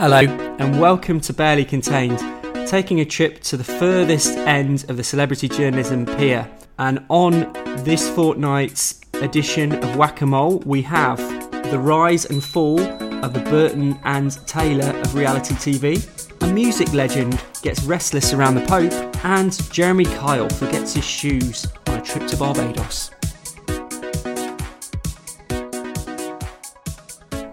Hello, and welcome to Barely Contained, taking a trip to the furthest end of the celebrity journalism pier. And on this fortnight's edition of Whack a Mole, we have the rise and fall of the Burton and Taylor of reality TV. A music legend gets restless around the Pope, and Jeremy Kyle forgets his shoes on a trip to Barbados.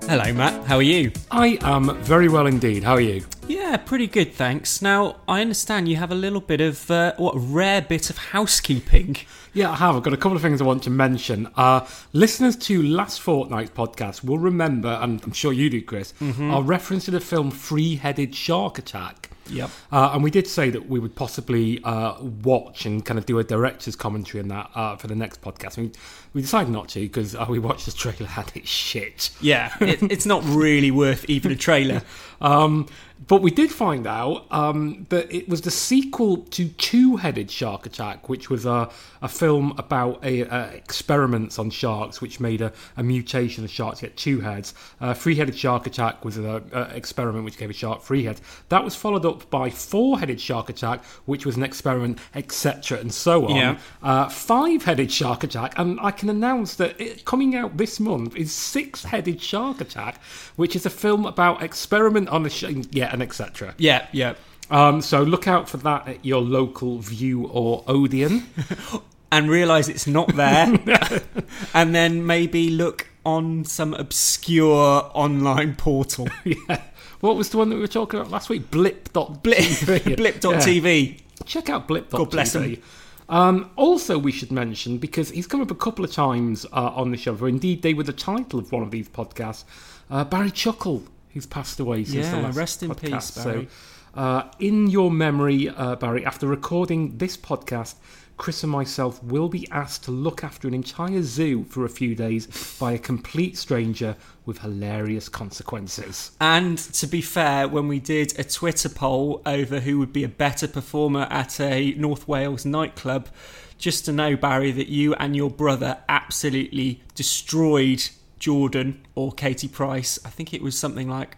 Hello, Matt. How are you? I am very well indeed. How are you? Yeah, pretty good, thanks. Now, I understand you have a little bit of uh, what rare bit of housekeeping. Yeah, I have. I've got a couple of things I want to mention. Uh, listeners to last fortnight's podcast will remember, and I'm sure you do, Chris, our reference to the film Three Headed Shark Attack. Yep. Uh, and we did say that we would possibly uh, watch and kind of do a director's commentary on that uh, for the next podcast. I mean, we decided not to because uh, we watched the trailer and it's shit. Yeah, it, it's not really worth even a trailer. Um, but we did find out um, that it was the sequel to Two Headed Shark Attack, which was a, a film about a, uh, experiments on sharks, which made a, a mutation of sharks get two heads. Uh, Three Headed Shark Attack was an experiment which gave a shark three heads. That was followed up by Four Headed Shark Attack, which was an experiment, etc., and so on. Yeah. Uh, Five Headed Shark Attack, and I can announce that it, coming out this month is Six Headed Shark Attack, which is a film about experiment on a shark. yeah, and etc. Yeah, yeah. Um, so look out for that at your local Vue or Odeon. And realise it's not there. and then maybe look on some obscure online portal. yeah. What was the one that we were talking about last week? Blip. Blip, Blip. blip.tv. Check out Blip. God bless him. Um, also, we should mention because he's come up a couple of times uh, on the show. For indeed, they were the title of one of these podcasts. Uh, Barry Chuckle, who's passed away since the last rest in podcast. peace, Barry. So, uh, in your memory, uh, Barry, after recording this podcast, Chris and myself will be asked to look after an entire zoo for a few days by a complete stranger with hilarious consequences. And to be fair, when we did a Twitter poll over who would be a better performer at a North Wales nightclub, just to know, Barry, that you and your brother absolutely destroyed Jordan or Katie Price. I think it was something like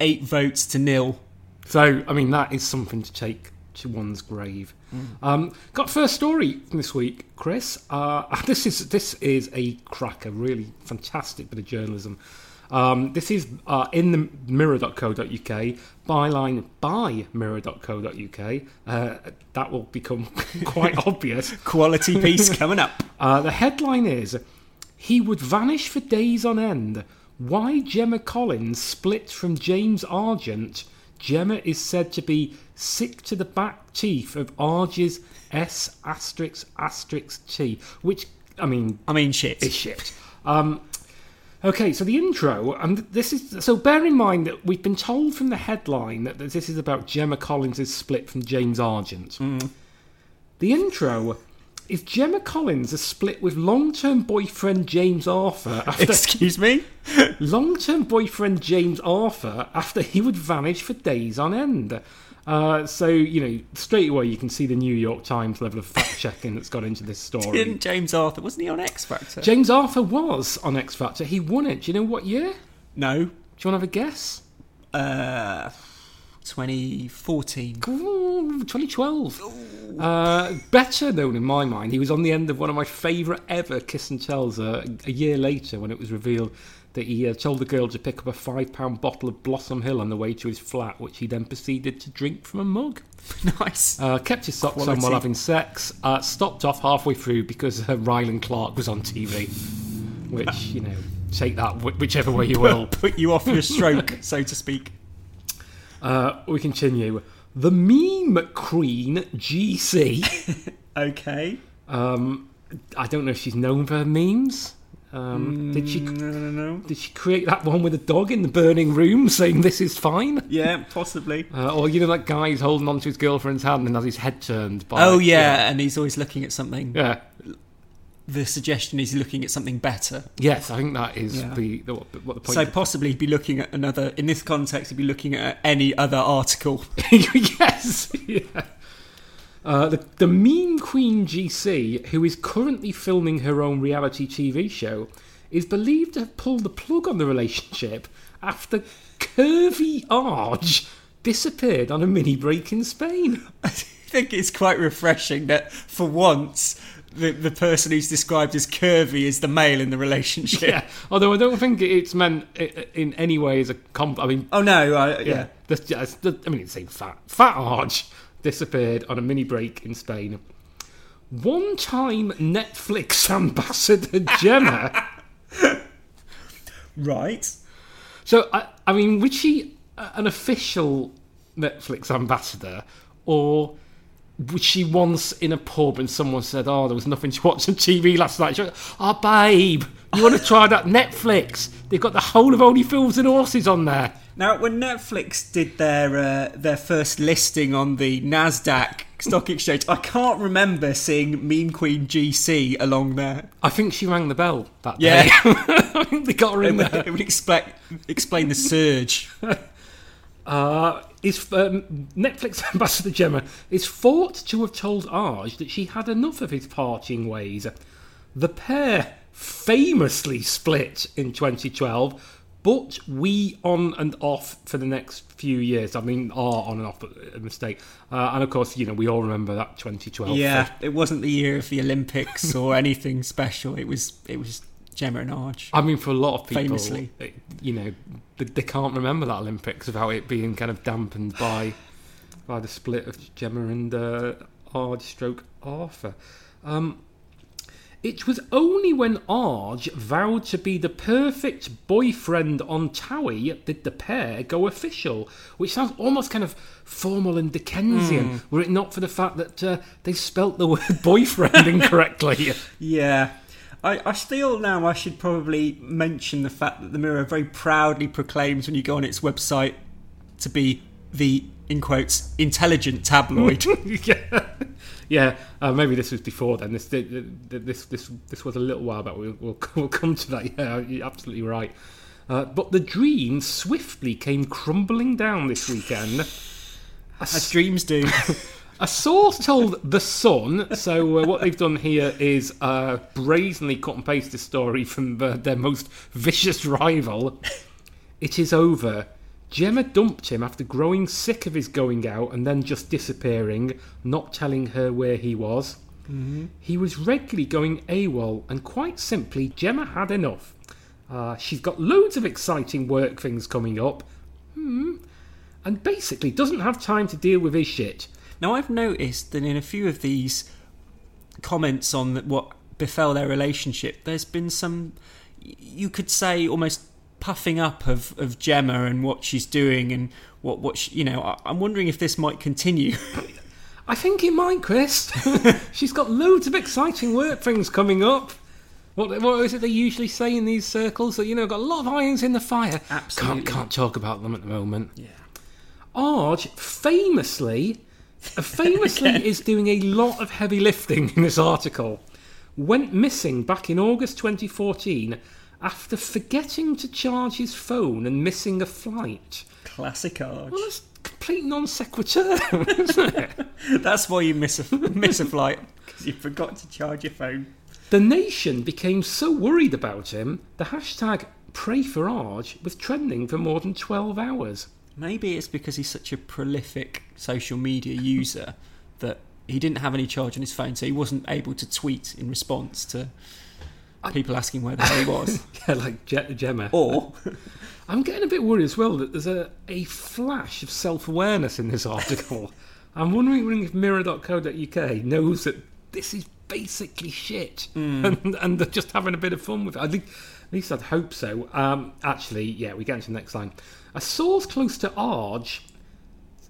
eight votes to nil. So, I mean, that is something to take to one's grave. Mm. Um, got first story this week, Chris. Uh, this is this is a cracker, really fantastic bit of journalism. Um, this is uh, in the mirror.co.uk, byline by mirror.co.uk. Uh, that will become quite obvious. Quality piece coming up. Uh, the headline is He would vanish for days on end. Why Gemma Collins split from James Argent. Gemma is said to be sick to the back teeth of Arge's S asterisk asterisk T, which, I mean, I mean, shit. is shit. Um, okay, so the intro, and this is so. Bear in mind that we've been told from the headline that this is about Gemma Collins' split from James Argent. The intro is Gemma Collins a split with long-term boyfriend James Arthur after Excuse me? long-term boyfriend James Arthur after he would vanish for days on end. Uh, so you know, straight away you can see the New York Times level of fact checking that's got into this story. Didn't James Arthur, wasn't he on X Factor? James Arthur was on X Factor. He won it. Do you know what year? No. Do you want to have a guess? Uh, 2014. Ooh, 2012. Uh, better known in my mind, he was on the end of one of my favourite ever kiss and tells uh, a year later when it was revealed that he uh, told the girl to pick up a five pound bottle of Blossom Hill on the way to his flat, which he then proceeded to drink from a mug. nice. Uh, kept his socks on while having sex. Uh, stopped off halfway through because uh, Rylan Clark was on TV. Which, you know, take that wh- whichever way you will. Put you off your stroke, so to speak. Uh, we continue. The meme queen GC. Okay. Um, I don't know if she's known for her memes. Um, did she No, no, no. did she create that one with a dog in the burning room saying this is fine? Yeah, possibly. Uh, or you know that guy who's holding onto his girlfriend's hand and has his head turned by Oh, yeah, and he's always looking at something. yeah. The suggestion is looking at something better. Yes, I think that is Yeah. the, the what the point. So possibly he'd be looking at another, in this context, he'd be looking at any other article. yes. Yeah. Uh, the, the Mean Queen GC, who is currently filming her own reality TV show, is believed to have pulled the plug on the relationship after curvy Arge disappeared on a mini break in Spain. I think it's quite refreshing that for once the, the person who's described as curvy is the male in the relationship. Yeah, although I don't think it's meant in any way as a comp. I mean, Oh no, I, yeah. yeah, the, just the, I mean, it's saying fat. Fat Arge disappeared on a mini break in Spain. One time Netflix ambassador Gemma. Right. So, I, I mean, was she an official Netflix ambassador, or she once in a pub and someone said, "Oh, there was nothing to watch on TV last night"? She went, "Oh, babe, you want to try that Netflix? They've got the whole of Only Fools and Horses on there." Now, when Netflix did their uh, their first listing on the Nasdaq stock exchange, I can't remember seeing Meme Queen GC along there. I think she rang the bell that Yeah. day. I think they got her It in would, there. it would explain explain the surge. Uh, is um, Netflix ambassador Gemma is thought to have told Arj that she had enough of his partying ways. The pair famously split in 2012, but we on and off for the next few years. I mean, are on and off, but a mistake. Uh, and of course, you know, we all remember that 2012. Yeah, it wasn't the year of the Olympics or anything special. It was it was Gemma and Arch. I mean, for a lot of people, Famously. it- you know, they, they can't remember that Olympics without it being kind of dampened by by the split of Gemma and uh, Arj stroke Arthur. Um, it was only when Arj vowed to be the perfect boyfriend on Towie did the pair go official, which sounds almost kind of formal and Dickensian, were it not for the fact that uh, they spelt the word boyfriend incorrectly. Yeah. I, I still now I should probably mention the fact that the Mirror very proudly proclaims when you go on its website to be the in quotes intelligent tabloid. yeah, yeah. Uh, maybe this was before then. This this this this was a little while back. We'll we'll, we'll come to that. Yeah, you're absolutely right. Uh, but the dream swiftly came crumbling down this weekend. A As dreams do. a source told The Sun, so uh, what they've done here is uh, brazenly cut and paste the story from uh, their most vicious rival. It is over. Gemma dumped him after growing sick of his going out and then just disappearing, not telling her where he was. He was regularly going AWOL, and quite simply, Gemma had enough. Uh, she's got loads of exciting work things coming up, hmm, and basically doesn't have time to deal with his shit. Now I've noticed that in a few of these comments on what befell their relationship, there's been some, you could say, almost puffing up of, of Gemma and what she's doing and what what she, you know. I, I'm wondering if this might continue. I think it might, Chris. She's got loads of exciting work things coming up. What, what is it they usually say in these circles? That you know, got a lot of irons in the fire. Absolutely. Can't can't talk about them at the moment. yeah. Arj famously, famously is doing a lot of heavy lifting in this article. Went missing back in August 2014 after forgetting to charge his phone and missing a flight. Classic Arch. Well, that's complete non sequitur, isn't it? That's why you miss a miss a flight because you forgot to charge your phone. The nation became so worried about him, the hashtag Pray for Arj was trending for more than 12 hours. Maybe it's because he's such a prolific social media user that he didn't have any charge on his phone, so he wasn't able to tweet in response to people asking where the hell he was. Yeah, like Je- Gemma. or I'm getting a bit worried as well that there's a, a flash of self awareness in this article. I'm wondering if mirror.co.uk knows that this is basically shit and, and they're just having a bit of fun with it. I think, at least I'd hope so. Um, actually, yeah, we get into the next line. A source close to Arj,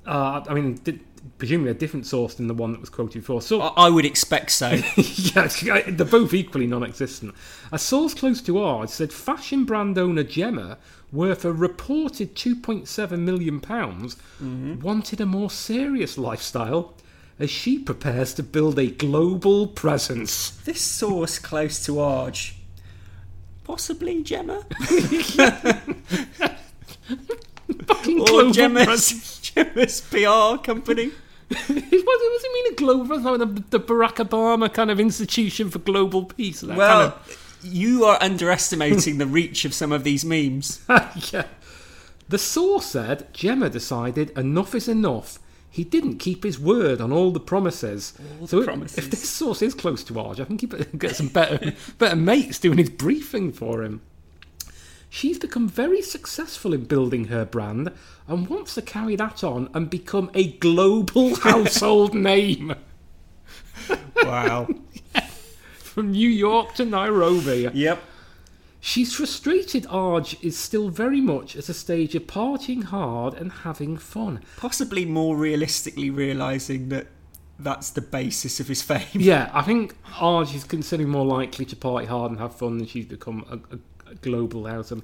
uh, I mean, di- presumably a different source than the one that was quoted before. So, I would expect so. yeah, they're both equally non-existent. A source close to ours said fashion brand owner Gemma, worth a reported 2.7 million pounds, wanted a more serious lifestyle as she prepares to build a global presence. this source close to Arj, possibly Gemma Fucking or global Gemma's. Gemma's PR company. what, what does it mean a global presence? Like the, the Barack Obama kind of institution for global peace. That Well, you are underestimating the reach of some of these memes. yeah. The source said Gemma decided enough is enough. He didn't keep his word on all the promises. All so the if- promises. if this source is close to Arj, I think he better get some better, better mates doing his briefing for him. She's become very successful in building her brand and wants to carry that on and become a global household name Wow. from New York to Nairobi. yep. She's frustrated Arj is still very much at a stage of partying hard and having fun. Possibly more realistically realizing that that's the basis of his fame. Yeah, I think Arj is considerably more likely to party hard and have fun than she's become a, a, a global house. Are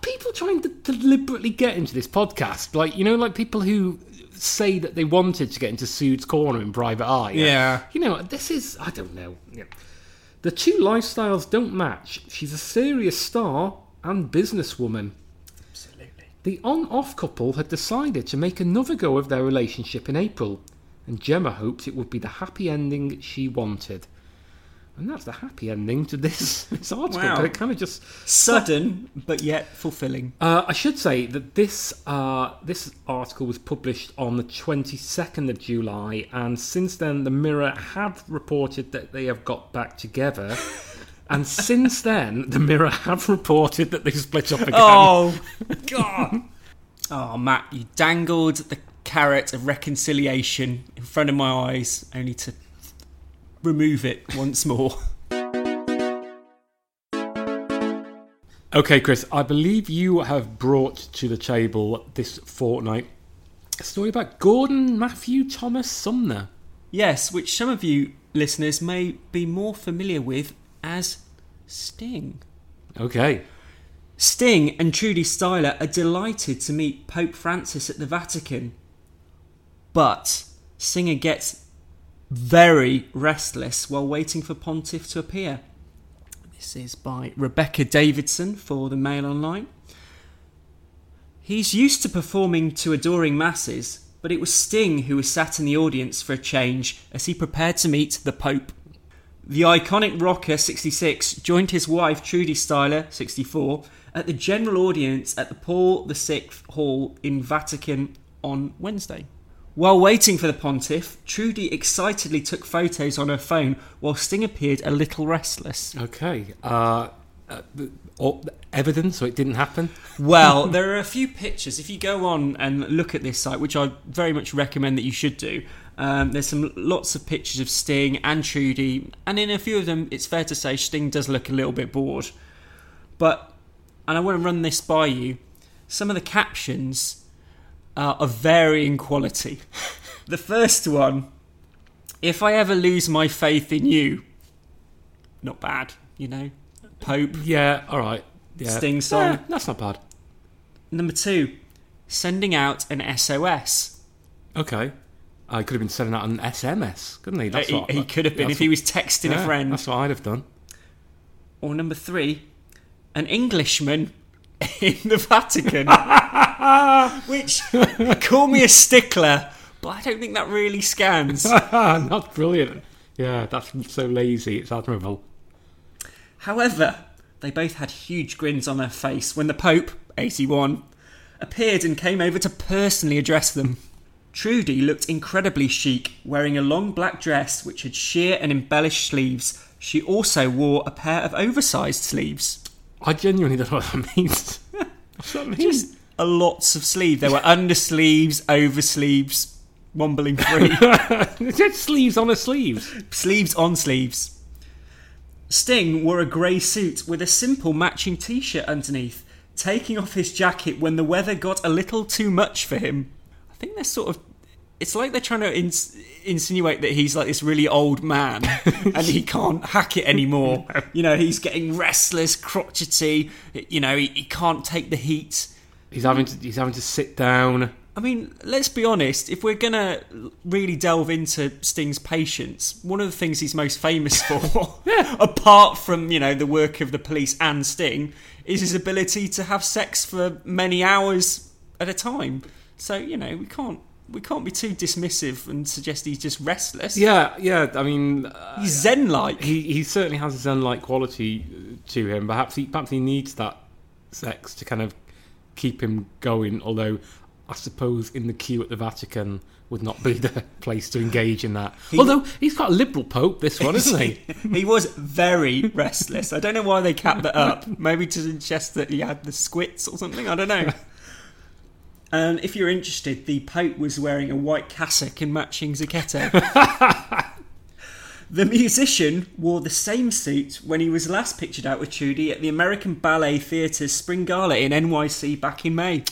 people trying to deliberately get into this podcast? Like, you know, like people who say that they wanted to get into Pseuds Corner in Private Eye. Yeah. You know, this is, I don't know. Yeah. The two lifestyles don't match. She's a serious star and businesswoman. Absolutely. The on off couple had decided to make another go of their relationship in April, and Gemma hoped it would be the happy ending she wanted. And that's the happy ending to this, this article. Wow. but It kind of just. Sudden, but yet fulfilling. Uh, I should say that this uh, this article was published on the 22nd of July, and since then, the Mirror have reported that they have got back together. and since then, the Mirror have reported that they split up again. Oh, God. Oh, Matt, you dangled the carrot of reconciliation in front of my eyes, only to remove it once more. Okay, Chris, I believe you have brought to the table this fortnight a story about Gordon Matthew Thomas Sumner. Yes, which some of you listeners may be more familiar with as Sting. Okay. Sting and Trudie Styler are delighted to meet Pope Francis at the Vatican. But Singer gets very restless while waiting for Pontiff to appear. This is by Rebecca Davidson for the Mail Online. He's used to performing to adoring masses, but it was Sting who was sat in the audience for a change as he prepared to meet the Pope. The iconic rocker 66 joined his wife Trudie Styler 64 at the general audience at the Paul VI Hall in Vatican on Wednesday. While waiting for the pontiff, Trudie excitedly took photos on her phone while Sting appeared a little restless. Okay. Uh, uh, or evidence, so it didn't happen. Well, there are a few pictures. If you go on and look at this site, which I very much recommend that you should do, um, there's some lots of pictures of Sting and Trudie, and in a few of them, it's fair to say Sting does look a little bit bored. But, and I want to run this by you, some of the captions are of varying quality. the first one, if I ever lose my faith in you, not bad, you know. Pope, Yeah. All right. Yeah. Sting song. Yeah, that's not bad. Number two, sending out an SOS. Okay. I could have been sending out an SMS, couldn't he? That's he, what, he could have been if he was texting yeah, a friend. That's what I'd have done. Or number three, an Englishman in the Vatican. Which, call me a stickler, but I don't think that really scans. not brilliant. Yeah, that's so lazy. It's admirable. However, they both had huge grins on their face when the Pope, 81, appeared and came over to personally address them. Trudie looked incredibly chic, wearing a long black dress which had sheer and embellished sleeves. She also wore a pair of oversized sleeves. I genuinely don't know what that means. What's that mean? Just a lots of sleeve. There were undersleeves, oversleeves, wombling free, it said sleeves on her sleeves. sleeves on sleeves. Sting wore a grey suit with a simple matching t shirt underneath, taking off his jacket when the weather got a little too much for him. I think they're sort of. It's like they're trying to ins- insinuate that he's like this really old man and he can't hack it anymore. You know, he's getting restless, crotchety. You know, he, he can't take the heat. He's having to. He's having to sit down. I mean, let's be honest. If we're gonna really delve into Sting's patience, one of the things he's most famous for, apart from you know the work of the police and Sting, is his ability to have sex for many hours at a time. So you know we can't we can't be too dismissive and suggest he's just restless. Yeah, yeah. I mean, uh, he's zen-like. he he certainly has a zen-like quality to him. Perhaps he perhaps he needs that sex to kind of keep him going. Although I suppose in the queue at the Vatican would not be the place to engage in that. He- although he's got a liberal pope, this one, isn't he? he was very restless. I don't know why they capped that up. Maybe to suggest that he had the squits or something. I don't know. And if you're interested, the Pope was wearing a white cassock and matching Zucchetto. the musician wore the same suit when he was last pictured out with Trudie at the American Ballet Theatre's Spring Gala in NYC back in May.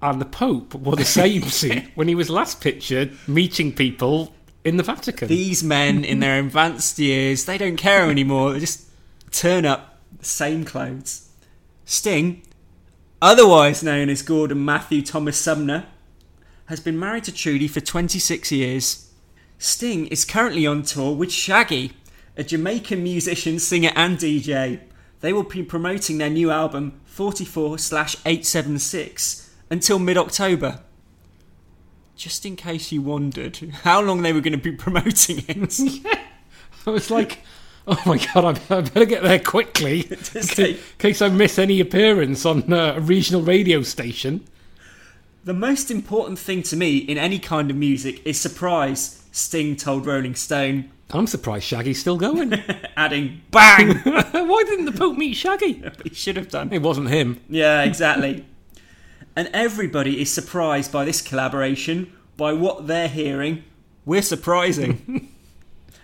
And the Pope wore the same suit when he was last pictured meeting people in the Vatican. These men in their advanced years, they don't care anymore. They just turn up the same clothes. Sting, otherwise known as Gordon Matthew Thomas Sumner, has been married to Trudie for 26 years. Sting is currently on tour with Shaggy, a Jamaican musician, singer, and DJ. They will be promoting their new album 44 876 until mid October. Just in case you wondered how long they were going to be promoting it. I was like, oh my god, I better get there quickly in case I miss any appearance on uh, a regional radio station. The most important thing to me in any kind of music is surprise, Sting told Rolling Stone, I'm surprised Shaggy's still going. adding, bang! Why didn't the Pope meet Shaggy? he should have done. It wasn't him. Yeah, exactly. and everybody is surprised by this collaboration, by what they're hearing. We're surprising.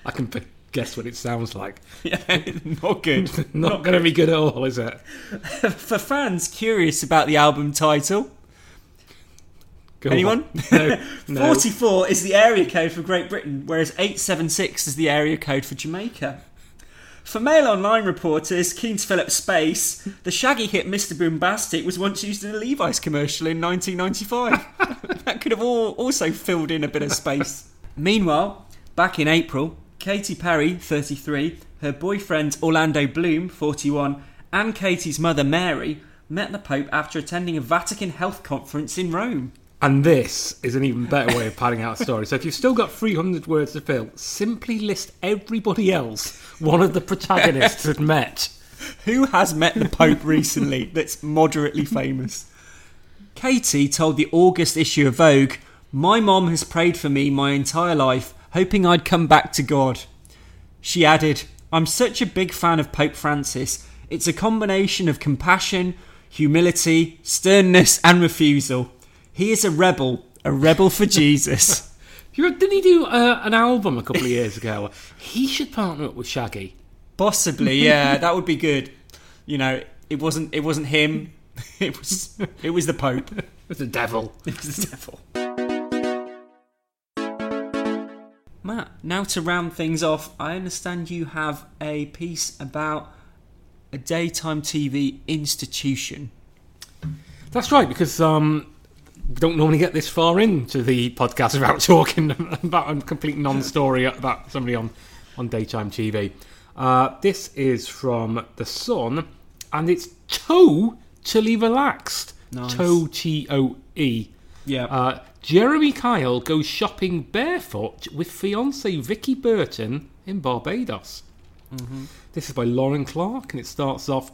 I can guess what it sounds like. yeah, not good. Not going to be good at all, is it? For fans curious about the album title, Go Anyone? No. no. 44 is the area code for Great Britain, whereas 876 is the area code for Jamaica. For Mail Online reporters keen to fill up space, the shaggy hit Mr. Boombastic was once used in a Levi's commercial in 1995. that could have all also filled in a bit of space. Meanwhile, back in April, Katy Perry, 33, her boyfriend Orlando Bloom, 41, and Katy's mother Mary met the Pope after attending a Vatican health conference in Rome. And this is an even better way of padding out a story. So if you've still got 300 words to fill, simply list everybody else one of the protagonists had met. Who has met the Pope recently that's moderately famous? Katy told the August issue of Vogue, My mom has prayed for me my entire life, hoping I'd come back to God. She added, I'm such a big fan of Pope Francis. It's a combination of compassion, humility, sternness, and refusal. He is a rebel, a rebel for Jesus. Didn't he do uh, an album a couple of years ago? He should partner up with Shaggy. Possibly, yeah, that would be good. You know, it wasn't it wasn't him. It was it was the Pope. With the devil. It was the devil. Matt, now to round things off, I understand you have a piece about a daytime TV institution. That's right, because um, we don't normally get this far into the podcast without talking about a complete non-story about somebody on, on daytime TV. Uh, this is from The Sun, and it's Totally Relaxed. Nice. Toe T-O-E. Yeah. Uh, Jeremy Kyle goes shopping barefoot with fiancee Vicky Burton in Barbados. Mm-hmm. This is by Lauren Clark, and it starts off.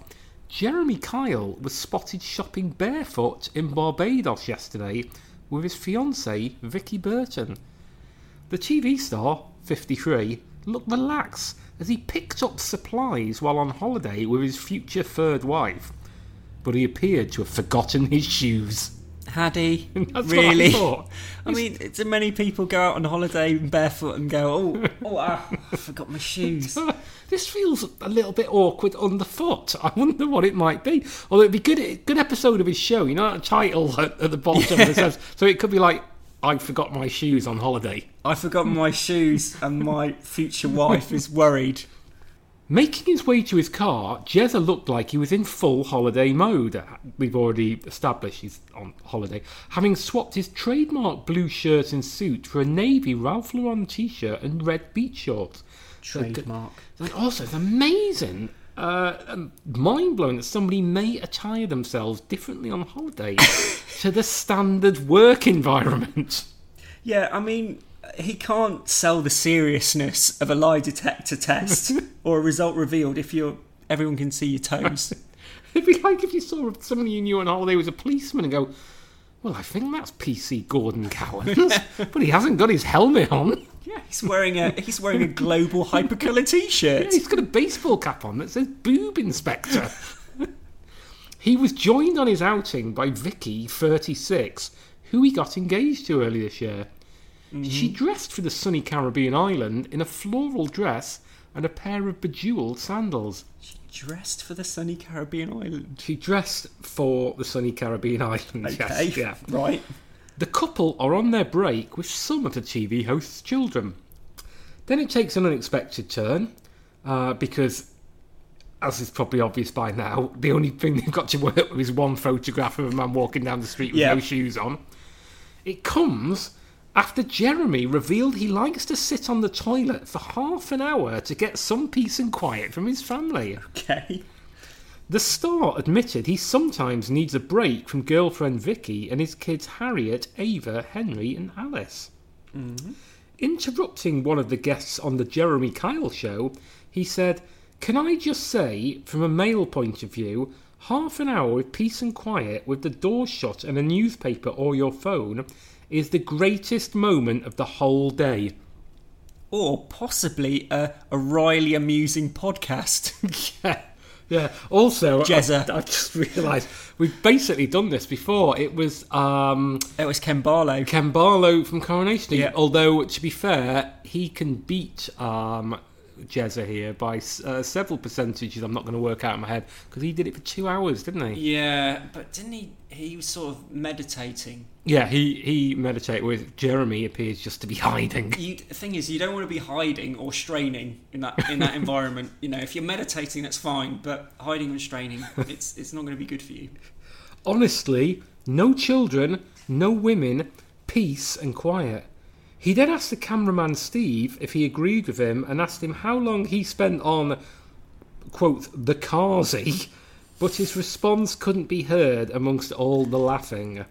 Jeremy Kyle was spotted shopping barefoot in Barbados yesterday with his fiancee Vicky Burton. The TV star, 53, looked relaxed as he picked up supplies while on holiday with his future third wife, but he appeared to have forgotten his shoes. Had he That's what I really? thought. I mean, do many people go out on holiday barefoot and go, "Oh, oh, ah, I forgot my shoes." This feels a little bit awkward underfoot. I wonder what it might be. Although it'd be good, good episode of his show. You know, that title at, at the bottom that says. So it could be like, "I forgot my shoes on holiday." I forgot my shoes, and my future wife is worried. Making his way to his car, Jezza looked like he was in full holiday mode. We've already established he's on holiday, having swapped his trademark blue shirt and suit for a navy Ralph Lauren t-shirt and red beach shorts. Trademark. And also, it's amazing, uh, mind blowing that somebody may attire themselves differently on holiday to the standard work environment. Yeah, I mean, he can't sell the seriousness of a lie detector test or a result revealed if you're everyone can see your toes. It'd be like if you saw somebody you knew on holiday was a policeman and go, "Well, I think that's PC Gordon Cowans, but he hasn't got his helmet on. Yeah, he's wearing a he's wearing a global hypercolour Yeah, T-shirt. he's got a baseball cap on that says Boob Inspector." he was joined on his outing by Vicky, 36, who he got engaged to earlier this year. She dressed for the sunny Caribbean island in a floral dress and a pair of bejeweled sandals. She dressed for the sunny Caribbean island. She dressed for the sunny Caribbean island. Okay, Yes, yeah. right. The couple are on their break with some of the TV host's children. Then it takes an unexpected turn uh, because, as is probably obvious by now, the only thing they've got to work with is one photograph of a man walking down the street with Yeah. no shoes on. It comes after Jeremy revealed he likes to sit on the toilet for half an hour to get some peace and quiet from his family. Okay. The star admitted he sometimes needs a break from girlfriend Vicky and his kids Harriet, Ava, Henry, and Alice. Mm-hmm. Interrupting one of the guests on the Jeremy Kyle show, he said, Can I just say, from a male point of view, half an hour with peace and quiet with the door shut and a newspaper or your phone is the greatest moment of the whole day. Or possibly a, a Riley amusing podcast. yeah, yeah. Also, Jezza. I, I just realised we've basically done this before. It was um, it was Ken Barlow. Ken Barlow from Coronation Yeah. Although, to be fair, he can beat um, Jezza here by uh, several percentages. I'm not going to work out in my head because he did it for two hours, didn't he? Yeah, but didn't he? He was sort of meditating. Yeah, he he meditated with Jeremy. Appears just to be hiding. You, the thing is, you don't want to be hiding or straining in that in that environment. You know, if you're meditating, that's fine, but hiding and straining, it's it's not going to be good for you. Honestly, no children, no women, peace and quiet. He then asked the cameraman Steve if he agreed with him and asked him how long he spent on, quote, the carsy, but his response couldn't be heard amongst all the laughing.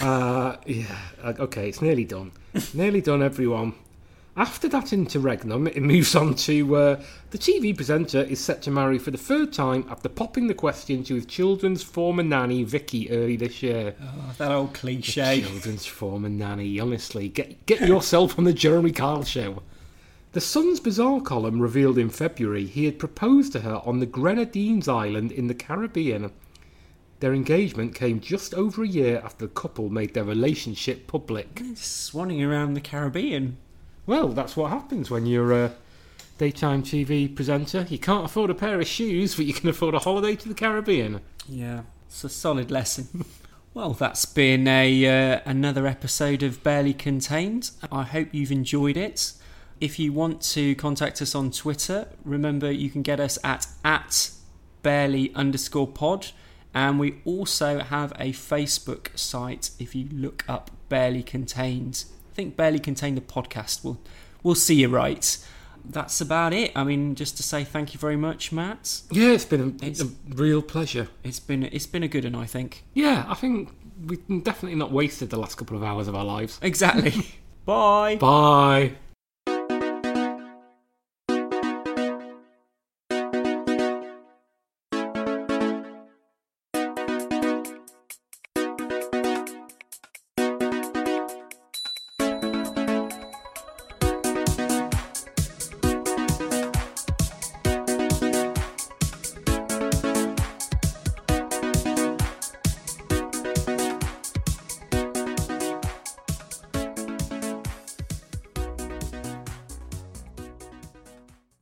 Uh, yeah, uh, okay, it's nearly done. nearly done, everyone. After that interregnum, it moves on to uh, the TV presenter is set to marry for the third time after popping the question to his children's former nanny Vicky early this year. Oh, that old cliche. Children's former nanny, honestly, get get yourself on the Jeremy Kyle show. The Sun's Bizarre column revealed in February he had proposed to her on the Grenadines Island in the Caribbean. Their engagement came just over a year after the couple made their relationship public. Swanning around the Caribbean. Well, that's what happens when you're a daytime TV presenter. You can't afford a pair of shoes, but you can afford a holiday to the Caribbean. Yeah, it's a solid lesson. well, that's been a uh, another episode of Barely Contained. I hope you've enjoyed it. If you want to contact us on Twitter, remember you can get us at at barely underscore pod, and we also have a Facebook site. If you look up Barely Contained, I think Barely Contained the podcast. We'll we'll see you right. That's about it. I mean, just to say thank you very much, Matt. Yeah, it's been a, It's- a real pleasure. It's been it's been a good one, I think. Yeah, I think we've definitely not wasted the last couple of hours of our lives. Exactly. Bye. Bye.